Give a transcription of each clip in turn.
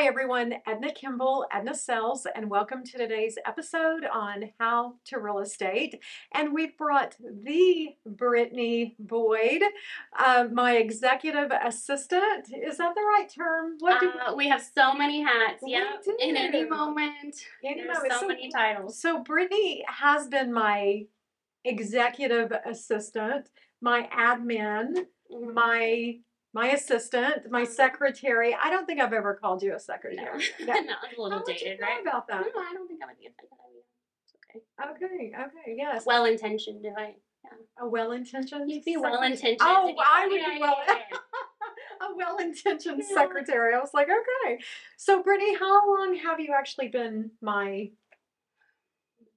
Hi, everyone. Edna Kimball, Edna Sells, and welcome to today's episode on how to real estate. And we've brought the Brittany Boyd, uh, my executive assistant. Is that the right term? What do uh, we have so many hats. Yeah, in any moment. Any There's moment. so So- many titles. So, Brittany has been my executive assistant, my admin, Mhm. my my assistant, my secretary. I don't think I've ever called you a No, secretary. no, Yeah. it's a How little you dated, know right? about that? No? I don't think I would be offended. I mean, okay. Okay, okay, yes. Well intentioned, if I. a well-intentioned. You'd be well intentioned. Oh, I would yeah, be well. yeah, yeah. a well-intentioned secretary. I was like, okay. So, Brittany, how long have you actually been my?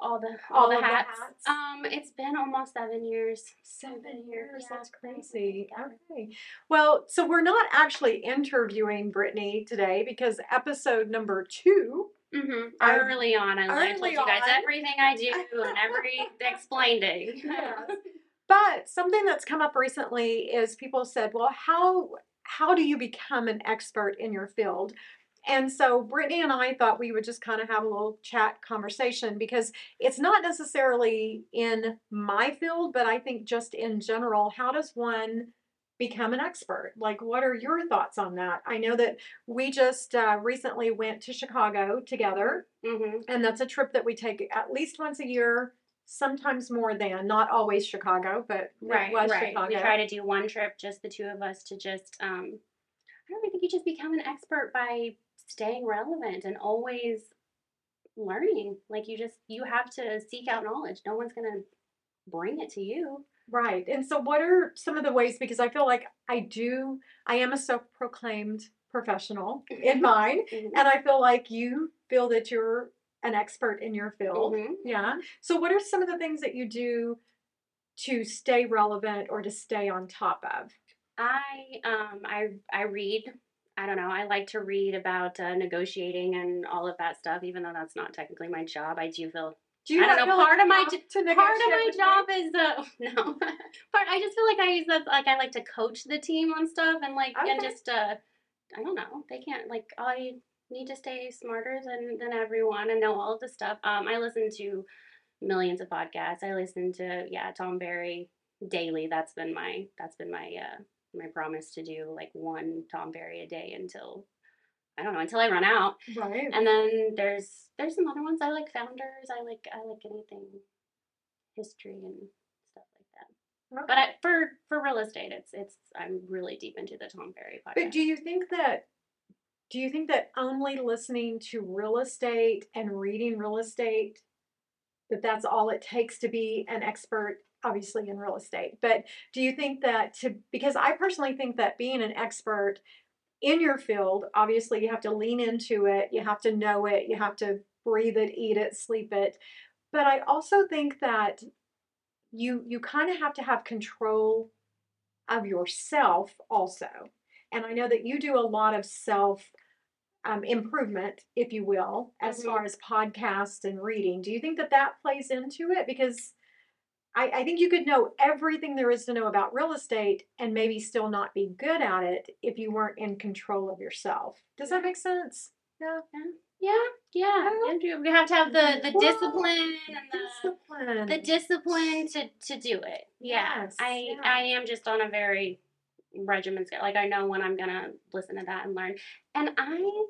All the All all, the of the hats. hats? Um, it's been almost seven years. Seven years, yeah. That's crazy. Okay. Well, so we're not actually interviewing Brittany today because episode number two. Mm-hmm. I- Early on, I, I told you guys on. everything I do and every explained it. But something that's come up recently is people said, "Well, how how do you become an expert in your field?" And so Brittany and I thought we would just kind of have a little chat conversation because it's not necessarily in my field, but I think just in general, how does one become an expert? Like, what are your thoughts on that? I know that we just uh, recently went to Chicago together, Mm-hmm. and that's a trip that we take at least once a year, sometimes more than, not always Chicago, but Right, was right. Chicago. We try to do one trip, just the two of us, to just um, I don't really think you just become an expert by staying relevant and always learning. Like you just you have to seek out knowledge. No one's gonna bring it to you. Right. And so, what are some of the ways? Because I feel like I do, I am a self proclaimed professional in mine, Mhm. and I feel like you feel that you're an expert in your field. Mhm. Yeah. So, what are some of the things that you do to stay relevant or to stay on top of? I um I I read. I don't know. I like to read about uh, negotiating and all of that stuff, even though that's not technically my job. I do feel Do you I don't know, feel part of my you j- have to part of my me? job is uh no part i just feel like i use that like i like to coach the team on stuff and like and just uh i don't know they can't like i need to stay smarter than than everyone and know all of the stuff um i listen to millions of podcasts i listen to yeah tom Ferry daily that's been my that's been my uh my promise to do like one tom Ferry a day until i don't know until i run out Right. and then there's there's some other ones I like founders. I like I like anything history and stuff like that. But I, for for real estate, it's it's I'm really deep into the Tom Ferry podcast. But do you think that do you think that only listening to real estate and reading real estate that that's all it takes to be an expert obviously in real estate. But do you think that to because I personally think that being an expert in your field, obviously you have to lean into it, you have to know it, you have to breathe it, eat it, sleep it. But I also think that you you kind of have to have control of yourself also. And I know that you do a lot of self um, improvement, if you will, as Mhm. far as podcasts and reading. Do you think that that plays into it? Because I, I think you could know everything there is to know about real estate and maybe still not be good at it if you weren't in control of yourself. Does that make sense? Yeah. yeah, yeah, Yeah. we have to have the the Well, discipline and the Discipline. the discipline to to do it. Yeah, Yes, I yeah. I am just on a very regimen scale. Like I know when I'm gonna listen to that and learn, and I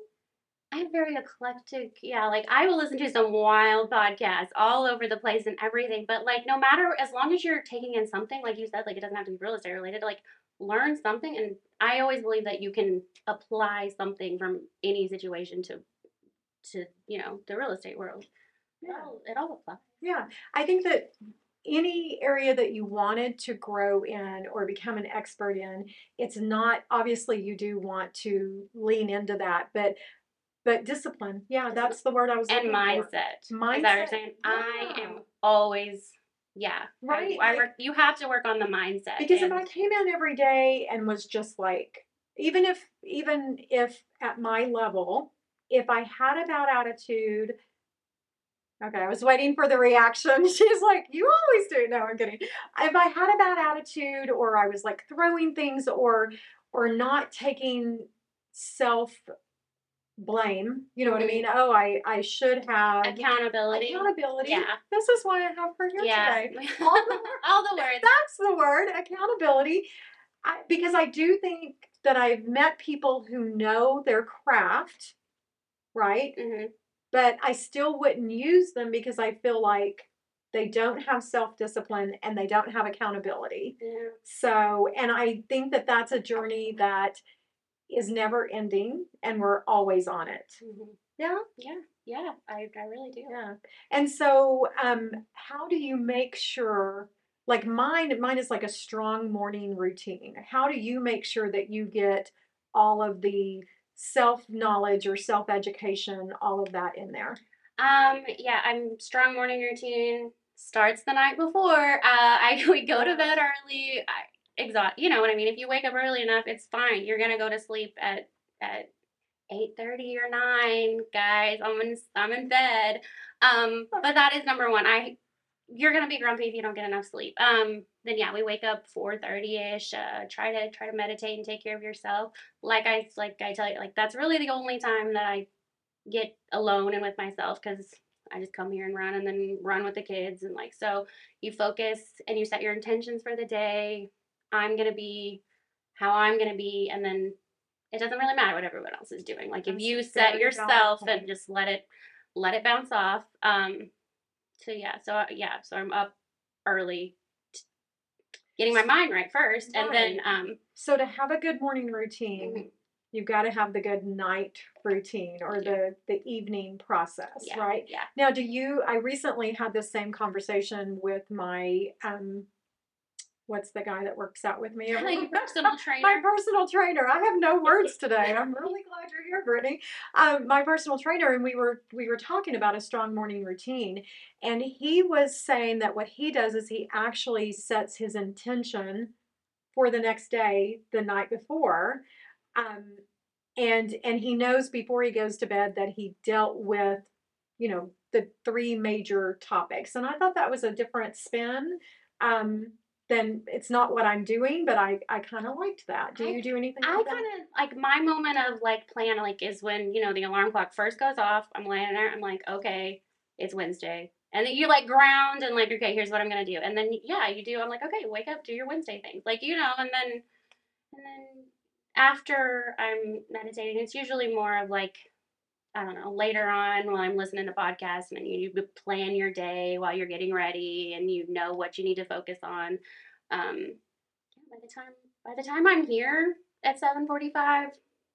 I'm very eclectic. Yeah, like I will listen to some wild podcasts all over the place and everything. But like no matter as long as you're taking in something, like you said, like it doesn't have to be real estate related. Like learn something, and I always believe that you can apply something from any situation to to you know the real estate world. It Yeah. all, it all applies. Yeah, I think that any area that you wanted to grow in or become an expert in, it's not obviously you do want to lean into that, but but discipline. Yeah, that's the word I was and looking for. mindset. Is that what Mindset, you're saying? I am always, yeah. Right, I, like- work. You have to work on the mindset. Because if I came in every day and was just like, even if even if at my level, if I had a bad attitude, okay, I was waiting for the reaction. She's like, you always do. It. No, I'm kidding. If I had a bad attitude, or I was like throwing things, or or not taking self blame. You know what I mean? Oh, I I should have Accountability. accountability. Yeah. This is why I have her here Yeah. today. All the All the words. That's the word, accountability. I, because I do think that I've met people who know their craft, right? hmm But I still wouldn't use them because I feel like they don't have self discipline and they don't have accountability. Yeah. So, and I think that that's a journey that is never ending and we're always on it. hmm Yeah. Yeah. Yeah. I, I really do. Yeah. And so, um, how do you make sure, like mine, mine is like a strong morning routine. How do you make sure that you get all of the self knowledge or self education, all of that in there? Um, yeah, I'm strong morning routine starts the night before. Uh, I we go to bed early. I, exhaust, you know what I mean. If you wake up early enough, it's fine. You're gonna go to sleep at at eight thirty or nine, guys. I'm in I'm in bed. Um, but that is number one. I you're gonna be grumpy if you don't get enough sleep. Um, then yeah, we wake up four thirty ish. Uh, try to try to meditate and take care of yourself. Like I like I tell you, like that's really the only time that I get alone and with myself because I just come here and run and then run with the kids and like so you focus and you set your intentions for the day. I'm gonna be how I'm gonna be and then it doesn't really matter what everyone else is doing. Like if That's you set yourself and point. just let it let it bounce off. Um so yeah, so uh, yeah, so I'm up early getting my mind right first and then um So, to have a good morning routine, mhm, you've got to have the good night routine or the, the evening process, yeah, right? Yeah. Now, do you? I recently had this same conversation with my um, what's the guy that works out with me? week? personal my personal trainer. I have no words today. I'm really glad you're here, Brittany. Um, my personal trainer, and we were we were talking about a strong morning routine, and he was saying that what he does is he actually sets his intention for the next day the night before. Um, and and he knows before he goes to bed that he dealt with you know the three major topics and i thought that was a different spin um then it's not what i'm doing but i i kind of liked that do I- you do anything I like kind of like my moment of like plan like is when you know the alarm clock first goes off. I'm laying there. I'm like, okay, it's Wednesday, and then you like ground and like, okay, here's what I'm gonna do, and then yeah, you do. I'm like, okay, wake up, do your Wednesday things, like you know, and then and then after I'm meditating, it's usually more of like I don't know later on while I'm listening to podcasts and you, plan your day while you're getting ready and you know what you need to focus on. Um, by the time by the time I'm here at 7:45,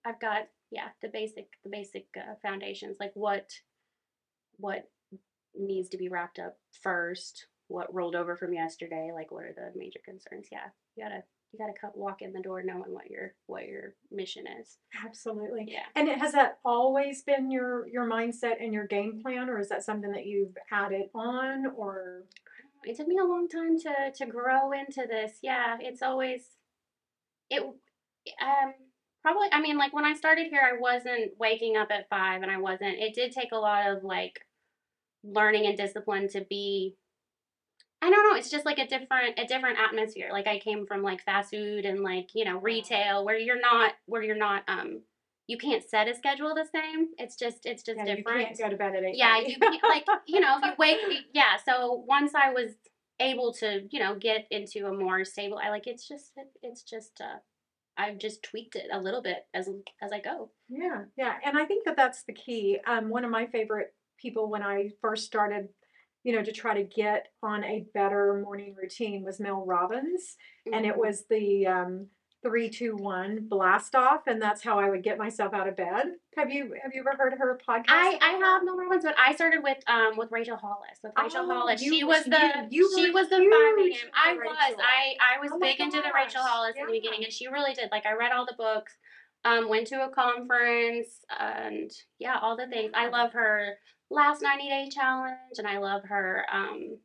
I've got yeah the basic the basic uh, foundations like what what needs to be wrapped up first, what rolled over from yesterday, like what are the major concerns. Yeah, you gotta you gotta cut, walk in the door knowing what your what your mission is. absolutely Yeah. and it, has that always been your your mindset and your game plan or is that something that you've added on or it took me a long time to to grow into this. Yeah, it's always it um probably I mean like when I started here I wasn't waking up at 5 and I wasn't it did take a lot of like learning and discipline to be I don't know, it's just like a different a different atmosphere. Like I came from like fast food and like, you know, retail where you're not where you're not um you can't set a schedule the same. It's just it's just yeah, different you can't go to bed at eight yeah you, you- like you know you wake yeah so once i was able to you know get into a more stable i like it's just it, it's just uh i've just tweaked it a little bit as as i go Yeah, yeah, and I think that that's the key. Um, one of my favorite people when I first started, you know, to try to get on a better morning routine was Mel Robbins, and it Mhm. was the um, three, two, one blast off, and that's how I would get myself out of bed. Have you have you ever heard her podcast? I, I have more ones, but I started with um with Rachel Hollis. With Rachel Oh, Hollis, you she was- the you- you she was the five a.m. I was I I was Oh big into the Rachel gosh, Hollis in the beginning, and she really did. Like I read all the books, um, went to a conference, and yeah, all the things. I love her last ninety day challenge, and I love her um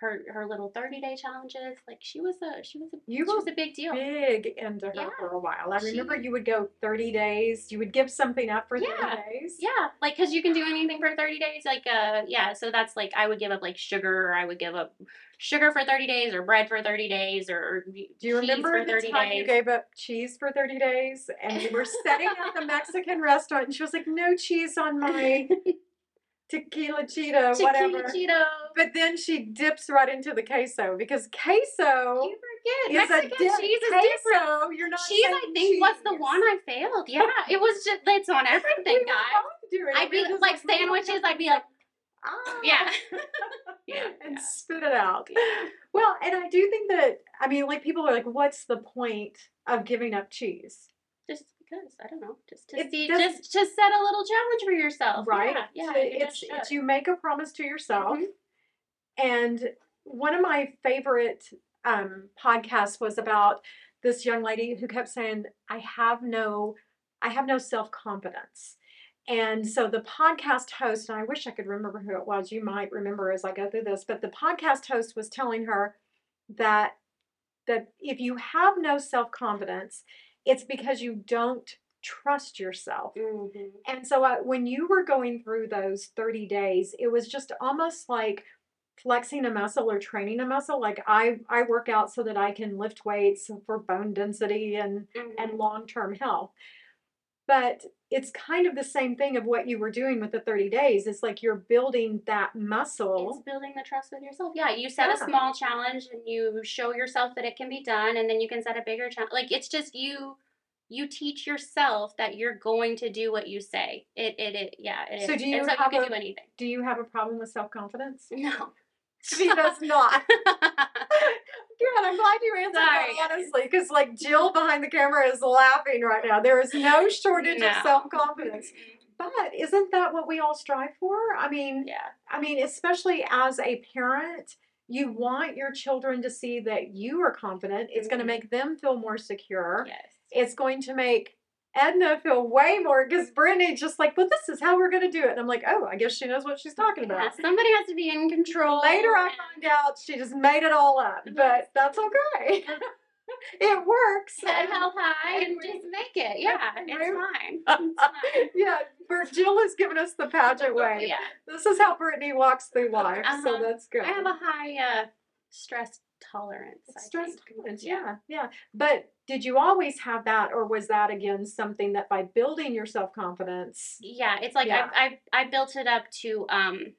her her little thirty day challenges. Like she was a she was a You she was a big deal. big into her Yeah. for a while. I She- remember you would go thirty days. You would give something up for Yeah. thirty days. Yeah, like because you can do anything for 30 days. Like, uh, yeah, so that's like I would give up like sugar, or I would give up sugar for 30 days or bread for 30 days or Do you remember for the 30 time days. you gave up cheese for 30 days and we were setting at the Mexican restaurant and she was like, no cheese on my tequila cheetah, Chiquita whatever. Cheeto. But then she dips right into the queso because queso You forget. Mexican cheese is queso. different. You're not Cheese, I think, was the one I failed. Yeah, it was just, it's on everything, guys. both doing it. I'd be like sandwiches, I'd be like, ah." yeah. yeah. and yeah. spit it out. Well, and I do think that I mean, like people are like, "What's the point of giving up cheese?" Just because, I don't know, just to It see, just to set a little challenge for yourself. Right? Yeah, yeah So it's it's you make a promise to yourself. Mhm. And one of my favorite um, podcasts was about this young lady who kept saying, "I have no, I have no self confidence." And so the podcast host, and I wish I could remember who it was. You might remember as I go through this, but the podcast host was telling her that that if you have no self confidence, it's because you don't trust yourself. Mhm. And so uh, when you were going through those 30 days, it was just almost like flexing a muscle or training a muscle. Like I, I work out so that I can lift weights for bone density and, Mhm. and long-term health. But it's kind of the same thing of what you were doing with the 30 days. It's like you're building that muscle. It's building the trust with yourself. Yeah, you set a small challenge and you show yourself that it can be done, and then you can set a bigger challenge. Like it's just you, you teach yourself that you're going to do what you say. It, it, it yeah. It So do you like have you a- do anything. Do you have a problem with self-confidence? No. She does not. Good. I'm glad you answered Sorry, that honestly, because like Jill behind the camera is laughing right now. There is no shortage of self confidence. But isn't that what we all strive for? I mean, yeah. I mean, especially as a parent, you want your children to see that you are confident. It's going to mm-hmm. make them feel more secure. Yes. It's going to make Edna feel way more because Brittany just like, well, this is how we're going to do it. And I'm like, oh, I guess she knows what she's talking Yeah, about. somebody has to be in control. Later, I find out she just made it all up, but that's okay. it works. Head held high and and just make it. Yeah, it's fine. It's fine. yeah, Jill has given us the pageant way. Yeah. This is how Brittany walks through life, so Uh-huh. that's good. I have a high uh, stress tolerance. I stress think. tolerance. Yeah, yeah. But did you always have that, or was that again something that by building your self confidence? Yeah, it's like Yeah. I, I I built it up to um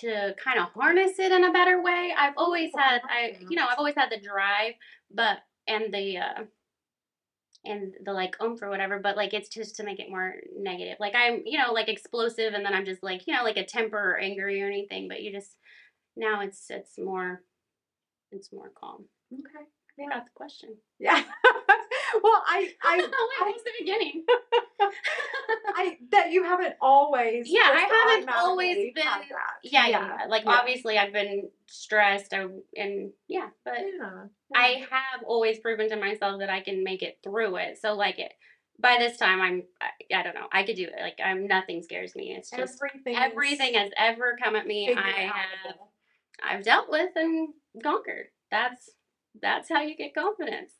to kind of harness it in a better way. I've always had I you know I've always had the drive, but and the uh and the like oomph or whatever, but like it's just to make it more negative. Like I'm you know like explosive, and then I'm just like you know like a temper or angry or anything. But you just now it's it's more it's more calm. Okay. Yeah, that's the question. Yeah. well, I, oh, wait, I, was the beginning? I, that you haven't always. Yeah, I haven't always been-. Yeah, yeah, yeah. Like yeah. obviously I've been stressed I, and yeah, but Yeah. I have always proven to myself that I can make it through it. So like it by this time I'm I, I don't know. I could do it. Like I'm nothing scares me. It's just everything. everything has ever come at me I have. I've dealt with and conquered. That's that's how you get confidence.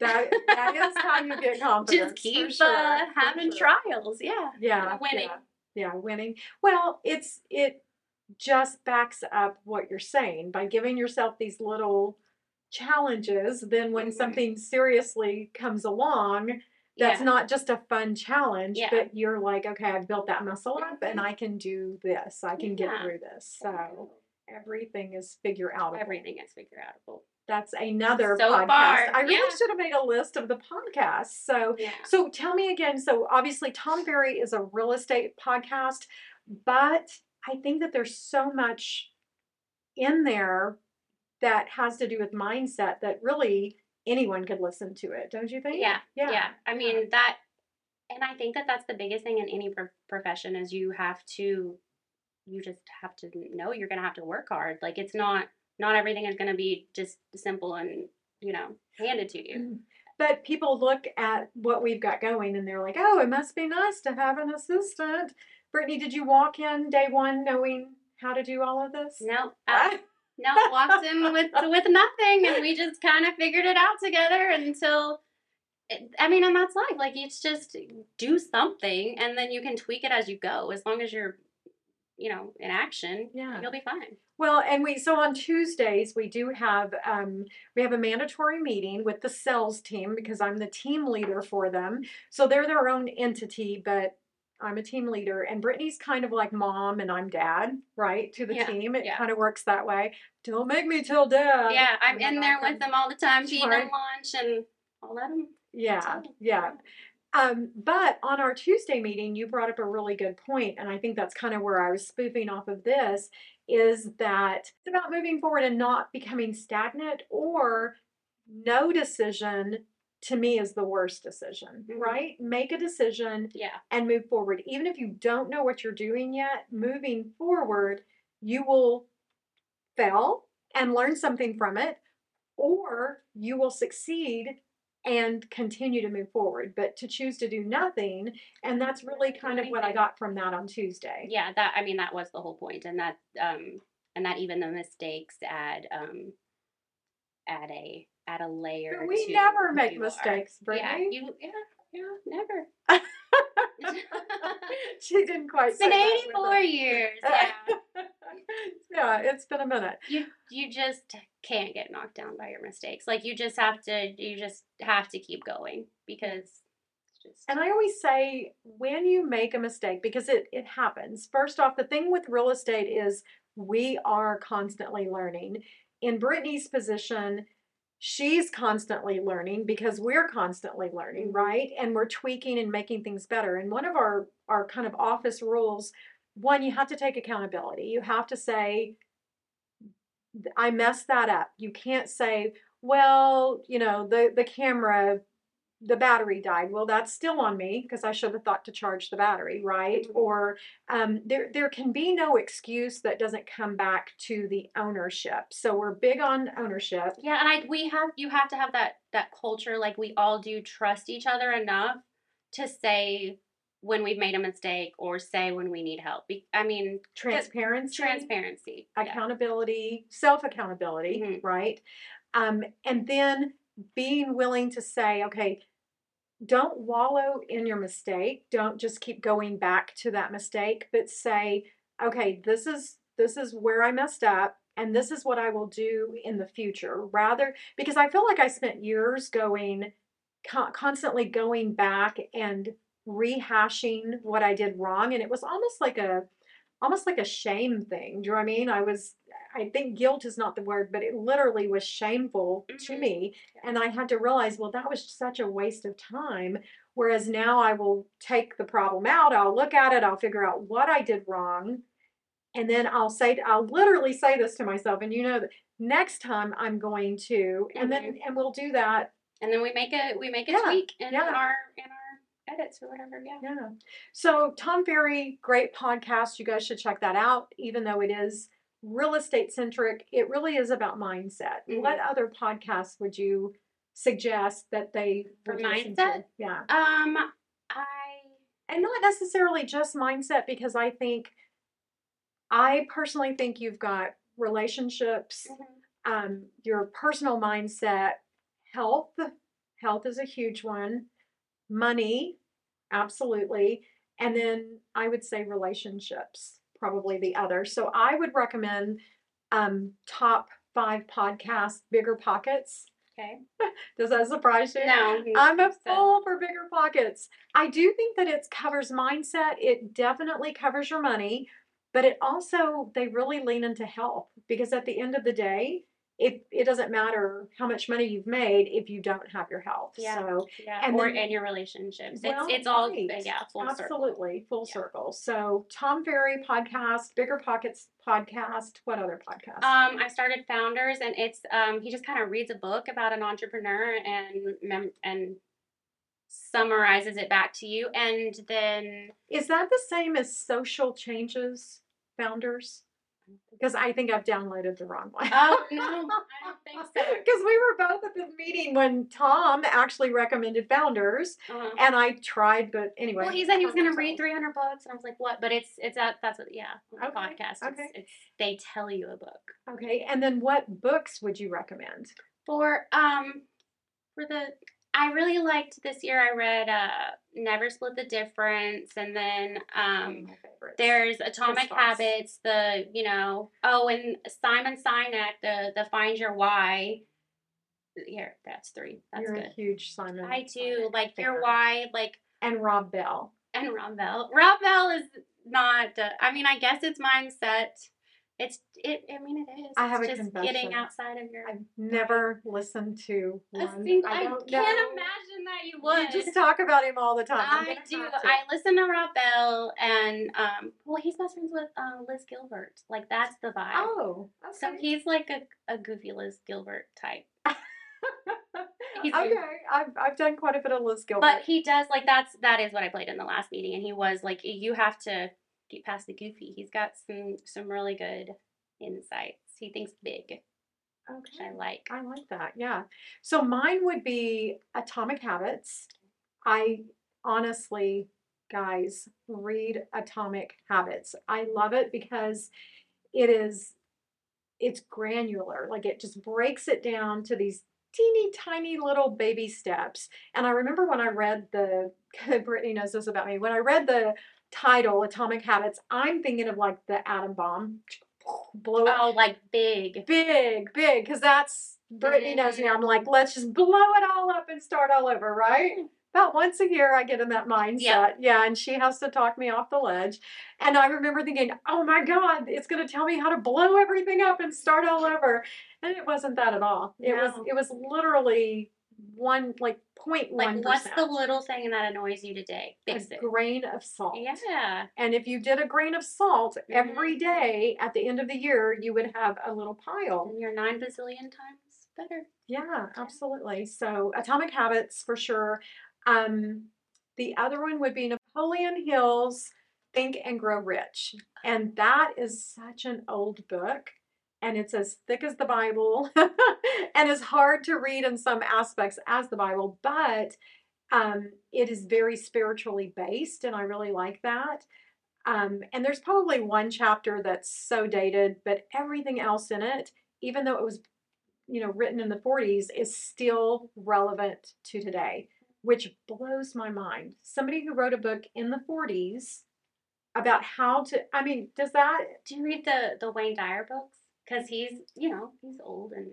That that is how you get confidence. Just keep sure, uh, having sure. trials. Yeah. Yeah, winning. Yeah, yeah, winning. Well, it's it just backs up what you're saying by giving yourself these little challenges. Then when Mhm. something seriously comes along, that's yeah. not just a fun challenge, Yeah. but you're like, okay, I've built that muscle up, and Mhm. I can do this. I can get through this. So everything is figure out. everything is figure outable. That's another So podcast. far, I really yeah. should have made a list of the podcasts. So Yeah. so tell me again. So obviously, Tom Ferry is a real estate podcast, but I think that there's so much in there that has to do with mindset that really anyone could listen to it. Don't you think? Yeah, Yeah. yeah. I mean that, and I think that that's the biggest thing in any pro- profession is you have to, you just have to know you're gonna have to work hard. Like it's not not everything is gonna be just simple and you know handed to you. But people look at what we've got going and they're like, oh, it must be nice to have an assistant. Brittany, did you walk in day one knowing how to do all of this? No, uh, no, walked in with with nothing, and we just kind of figured it out together until. I mean, and that's life. Like it's just do something, and then you can tweak it as you go, as long as you're you know, in action, Yeah. you'll be fine. Well, and we so on Tuesdays we do have um, we have a mandatory meeting with the sales team because I'm the team leader for them. So they're their own entity, but I'm a team leader, and Brittany's kind of like mom and I'm dad, right, to the Yeah, team. It yeah. kind of works that way. Don't make me tell dad. yeah, I'm in there with them all the time, feeding Right. lunch, and I'll let them. Yeah, yeah. Um, but on our Tuesday meeting, you brought up a really good point, and I think that's kind of where I was spoofing off of this is that it's about moving forward and not becoming stagnant or no decision to me is the worst decision, Mhm. right? Make a decision Yeah, and move forward. Even if you don't know what you're doing yet, moving forward, you will fail and learn something from it, or you will succeed and continue to move forward. But to choose to do nothing, and that's really kind of what I got from that on Tuesday. yeah. That I mean, that was the whole point, and that um, and that even the mistakes add um, add a add a layer. But we never make you are. mistakes, Yeah, Brittany. you yeah yeah never. she didn't quite It's been say that eighty with four a- years. Yeah. yeah, it's been a minute. you you just can't get knocked down by your mistakes. Like you just have to you just have to keep going because just And I always say when you make a mistake, because it, it happens, first off, the thing with real estate is we are constantly learning. In Brittany's position, she's constantly learning because we're constantly learning, Mhm. right? And we're tweaking and making things better. And one of our, our kind of office rules, one, you have to take accountability. You have to say, I messed that up. You can't say, well, you know, the, the camera the battery died. Well, that's still on me because I should have thought to charge the battery, right? Mhm. Or um, there there can be no excuse that doesn't come back to the ownership. So we're big on ownership. Yeah, and I we have you have to have that that culture like we all do trust each other enough to say when we've made a mistake or say when we need help. I mean, Transparency, transparency. Yeah. accountability, self accountability, Mhm. right? Um, and then being willing to say, okay, don't wallow in your mistake. Don't just keep going back to that mistake, but say, okay, this is this is where I messed up and this is what I will do in the future. Rather because I feel like I spent years going constantly going back and rehashing what I did wrong and it was almost like a almost like a shame thing. Do you know what I mean? I was I think guilt is not the word, but it literally was shameful to Mhm. me. And I had to realize, well, that was such a waste of time. Whereas now I will take the problem out, I'll look at it, I'll figure out what I did wrong. And then I'll say, I'll literally say this to myself, and you know that next time I'm going to, and then, and we'll do that. And then we make a we make a Yeah, tweak in yeah. our in our edits or whatever. Yeah. Yeah. So, Tom Ferry, great podcast. You guys should check that out, even though it is real estate centric. It really is about mindset. What other podcasts would you suggest that they For would to? mindset? Yeah. Um, I And not necessarily just mindset, because I think, I personally think you've got relationships, um, your personal mindset, health. Health is a huge one. Money, absolutely. And then I would say relationships, probably the other. So I would recommend um, top five podcasts, Bigger Pockets. okay. Does that surprise you? No, I'm a fool for bigger pockets. I do think that it covers mindset. It definitely covers your money, but it also they really lean into health because at the end of the day, it it doesn't matter how much money you've made if you don't have your health. Yeah. So Yeah, And or then- in your relationships. Well, it's it's all right. yeah, full circle. absolutely full Yeah. circle. So Tom Ferry podcast, Bigger Pockets podcast. What other podcast? Um, I started Founders, and it's um, he just kind of reads a book about an entrepreneur and mem- and summarizes it back to you, and then Is that the same as Social Changes Founders? Because I think I've downloaded the wrong one. oh no, I don't think so. Because we were both at the meeting when Tom actually recommended Founders, Uh-huh. and I tried, but anyway. Well, he said he was going to read 300 books, and I was like, "What?" But it's it's a, that's what yeah, Okay, podcast. It's, okay. it's they tell you a book Okay, and then what books would you recommend? for um for the. I really liked this year. I read uh Never Split the Difference, and then um, of my favorites. there's Atomic. Habits. The you know oh, and Simon Sinek, the the Find Your Why. Here, that's three. That's You're a good. huge Simon. I do like your why, like and Rob Bell. and Rob Bell. Rob Bell is not. Uh, I mean, I guess it's mindset. It's it. I mean, it is. I have it's a just confession. getting outside of your. I've never listened to I, one. think, I I, can't know. imagine that you would. You just talk about him all the time. I'm I do. I listen to Rob Bell, and um, well, he's best friends with uh, Liz Gilbert. Like that's the vibe. Oh, So he's like a, a goofy Liz Gilbert type. he's okay, I've I've done quite a bit of Liz Gilbert. But he does like that's that is what I played in the last meeting, and he was like, you have to get past the goofy. He's got some some really good insights. He thinks big, which I like. I like that. Yeah. So mine would be Atomic Habits. I honestly, guys, read Atomic Habits. I love it because it is it's granular. Like it just breaks it down to these teeny tiny little baby steps. And I remember when I read the Brittany knows this about me. When I read the title Atomic Habits, I'm thinking of like the atom bomb. Blow it Oh, like big. big, big, because that's Brittany knows me. I'm like, let's just blow it all up and start all over, right? About once a year, I get in that mindset. Yeah. Yeah, and she has to talk me off the ledge. And I remember thinking, oh my God, it's going to tell me how to blow everything up and start all over. And it wasn't that at all. It was it was literally one like point Like, what's the little thing that annoys you today? Fix a it. grain of salt. Yeah. And if you did a grain of salt every Mhm. day at the end of the year, you would have a little pile. And you're nine bazillion times better. Yeah, absolutely. So Atomic Habits for sure. Um, the other one would be Napoleon Hill's Think and Grow Rich. And that is such an old book. And it's as thick as the Bible and as hard to read in some aspects as the Bible, but um, it is very spiritually based. And I really like that. Um, and there's probably one chapter that's so dated, but everything else in it, even though it was you know written in the 40s is still relevant to today which blows my mind somebody who wrote a book in the 40s about how to i mean does that Do you read the the Wayne Dyer books? Because he's you know he's old and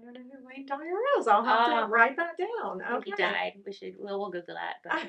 i don't know who wayne dyer is i'll have Uh, to write that down okay he died. We should we'll, we'll Google that. But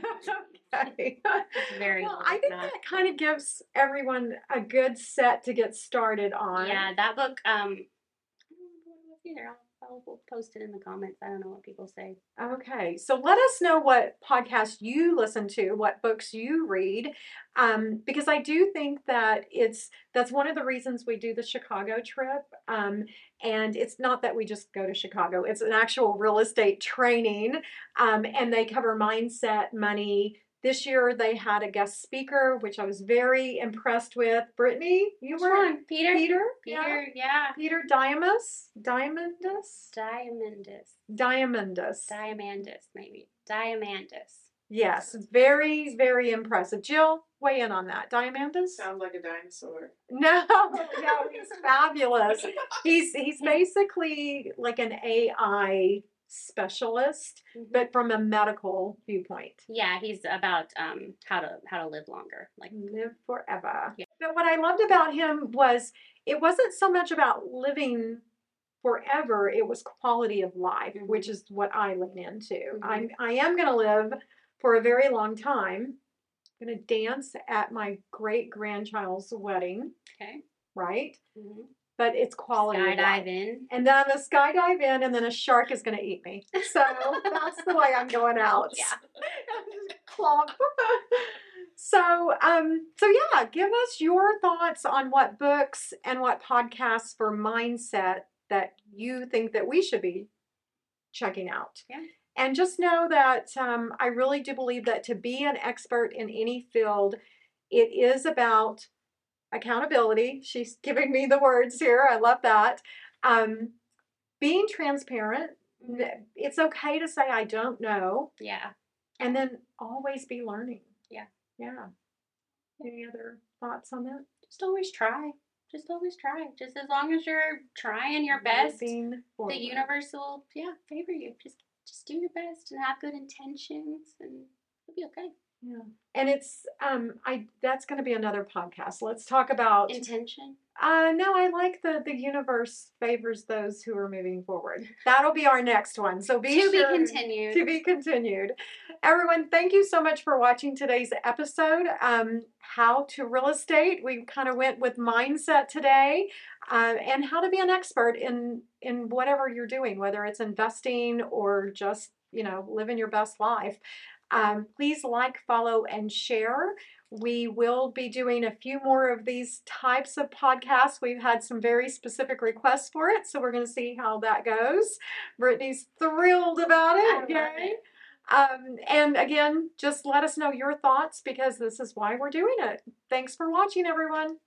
okay it's very well i think that kind of gives everyone a good set to get started on Yeah, that book. Um, I don't know what it was either. I'll, I'll we'll post it in the comments. I don't know what people say. Okay, so let us know what podcasts you listen to, what books you read, um, because I do think that it's that's one of the reasons we do the Chicago trip. Um, and it's not that we just go to Chicago; it's an actual real estate training, um, and they cover mindset, money. This year they had a guest speaker, which I was very impressed with. Brittany, you Which were one? Peter. Peter. Peter. Yeah. Peter Diamus, Diamondus, Diamondus. Diamondus. Diamandus, maybe. Diamandus. Yes, very, very impressive. Jill, weigh in on that. Diamandus? Sounds like a dinosaur. No, no, he's fabulous. He's he's basically like an AI specialist, Mhm. but from a medical viewpoint. Yeah, he's about um how to how to live longer. Like Live forever. Yeah. But what I loved about him was it wasn't so much about living forever, it was quality of life, Mhm. which is what I lean into. Mhm. I'm I am gonna live for a very long time. I'm gonna dance at my great grandchild's wedding, okay. right? But it's quality Skydive in. And then I'm gonna skydive in, and then a shark is gonna eat me. So that's the way I'm going out. Yeah. Clomp. so, um, so yeah, give us your thoughts on what books and what podcasts for mindset that you think that we should be checking out. Yeah. And just know that um, I really do believe that to be an expert in any field, it is about accountability. She's giving me the words here. I love that. Um, being transparent. It's okay to say I don't know, Yeah. and then always be learning. Yeah. Yeah. Any other thoughts on that? Just always try. Just always try. Just as long as you're trying your best, the universe will yeah favor you. Just just do your best and have good intentions, and you'll be okay. Yeah. And it's um I that's going to be another podcast. Let's talk about Intention. uh no, I like the the universe favors those who are moving forward. That'll be our next one. So be to sure be continued. to be continued. Everyone, thank you so much for watching today's episode. Um, how to real estate. We kind of went with mindset today, uh, and how to be an expert in in whatever you're doing, whether it's investing or just you know living your best life. Um, please like, follow, and share. We will be doing a few more of these types of podcasts. We've had some very specific requests for it, so we're going to see how that goes. Brittany's thrilled about it. Yay. Um, and again, just let us know your thoughts because this is why we're doing it. Thanks for watching, everyone.